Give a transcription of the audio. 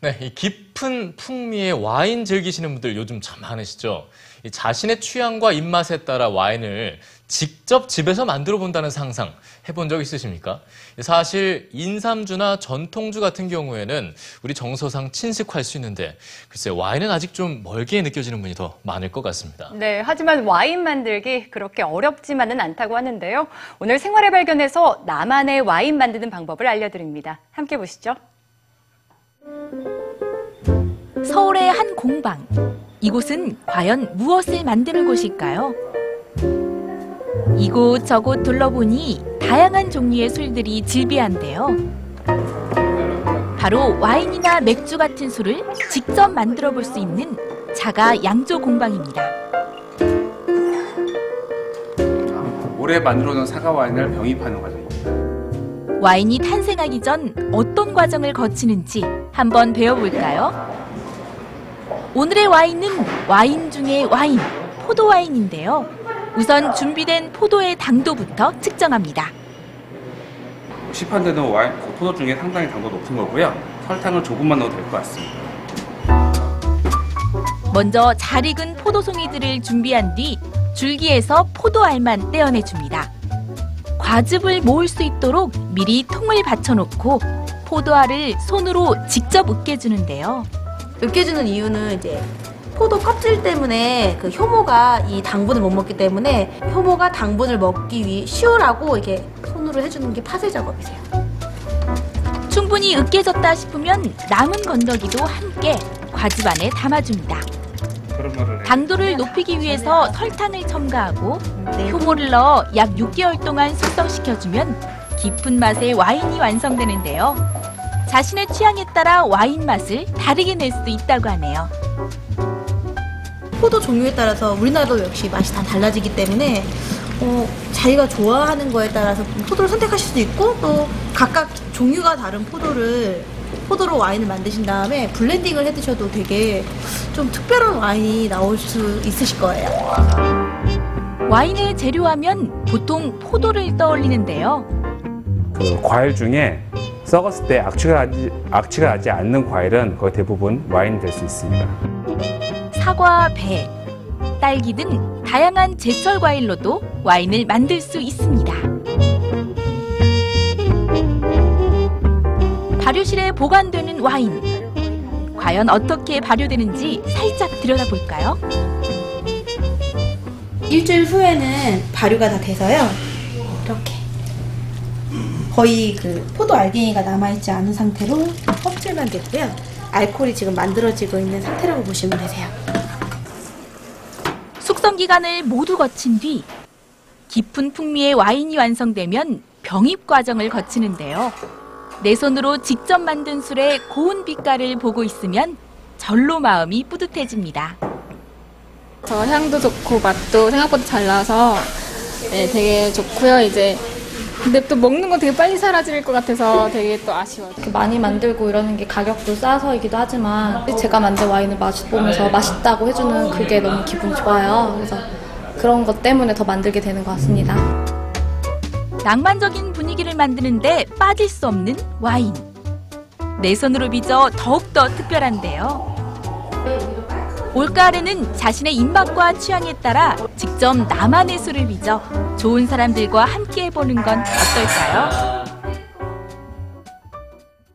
네, 이 깊은 풍미의 와인 즐기시는 분들 요즘 참 많으시죠. 이 자신의 취향과 입맛에 따라 와인을 직접 집에서 만들어 본다는 상상 해본 적 있으십니까? 사실 인삼주나 전통주 같은 경우에는 우리 정서상 친숙할 수 있는데 글쎄 와인은 아직 좀 멀게 느껴지는 분이 더 많을 것 같습니다. 네, 하지만 와인 만들기 그렇게 어렵지만은 않다고 하는데요. 오늘 생활의 발견에서 나만의 와인 만드는 방법을 알려드립니다. 함께 보시죠. 서울의 한 공방. 이곳은 과연 무엇을 만드는 곳일까요? 이곳 저곳 둘러보니 다양한 종류의 술들이 즐비한데요. 바로 와인이나 맥주 같은 술을 직접 만들어 볼 수 있는 자가 양조 공방입니다. 올해 만들어 놓은 사과 와인을 병입하는 과정입니다. 와인이 탄생하기 전 어떤 과정을 거치는지 한번 배워볼까요? 오늘의 와인은 와인 중의 와인, 포도 와인인데요. 우선 준비된 포도의 당도부터 측정합니다. 시판되는 와인, 그 포도 중에 상당히 당도 높은 거고요. 설탕을 조금만 넣어도 될 것 같습니다. 먼저 잘 익은 포도송이들을 준비한 뒤 줄기에서 포도알만 떼어내 줍니다. 과즙을 모을 수 있도록 미리 통을 받쳐놓고 포도알을 손으로 직접 으깨주는데요. 으깨주는 이유는 이제 포도 껍질 때문에 그 효모가 이 당분을 못 먹기 때문에 효모가 당분을 먹기 위해 쉬우라고 이게 손으로 해주는 게 파쇄 작업이세요. 충분히 으깨졌다 싶으면 남은 건더기도 함께 과즙 안에 담아줍니다. 그런 당도를 높이기 위해서 설탕을 첨가하고 효모를 넣어 약 6개월 동안 숙성시켜주면 깊은 맛의 와인이 완성되는데요. 자신의 취향에 따라 와인 맛을 다르게 낼수 있다고 하네요. 포도 종류에 따라서 우리나라도 역시 맛이 다 달라지기 때문에 어, 자기가 좋아하는 거에 따라서 포도를 선택하실 수 있고 또 각각 종류가 다른 포도를 포도로 와인을 만드신 다음에 블렌딩을 해 드셔도 되게 좀 특별한 와인이 나올 수 있으실 거예요. 와인을 재료하면 보통 포도를 떠올리는데요. 그 과일 중에 썩었을 때 악취가 나지, 악취가 나지 않는 과일은 거의 대부분 와인이 될 수 있습니다. 사과, 배, 딸기 등 다양한 제철 과일로도 와인을 만들 수 있습니다. 발효실에 보관되는 와인. 과연 어떻게 발효되는지 살짝 들여다볼까요? 일주일 후에는 발효가 다 돼서요. 이렇게 거의 그 포도 알갱이가 남아있지 않은 상태로 껍질만 됐고요. 알코올이 지금 만들어지고 있는 상태라고 보시면 되세요. 숙성 기간을 모두 거친 뒤 깊은 풍미의 와인이 완성되면 병입 과정을 거치는데요. 내 손으로 직접 만든 술의 고운 빛깔을 보고 있으면 절로 마음이 뿌듯해집니다. 저 향도 좋고 맛도 생각보다 잘 나서 네, 되게 좋고요. 이제 근데 또 먹는 거 되게 빨리 사라질 것 같아서 되게 또 아쉬워요. 이렇게 많이 만들고 이러는 게 가격도 싸서이기도 하지만 제가 만든 와인을 맛보면서 맛있다고 해주는 그게 너무 기분 좋아요. 그래서 그런 것 때문에 더 만들게 되는 것 같습니다. 낭만적인 분위기를 만드는데 빠질 수 없는 와인. 내 손으로 빚어 더욱더 특별한데요. 올가을에는 자신의 입맛과 취향에 따라 직접 나만의 술을 빚어 좋은 사람들과 함께 해보는 건 어떨까요?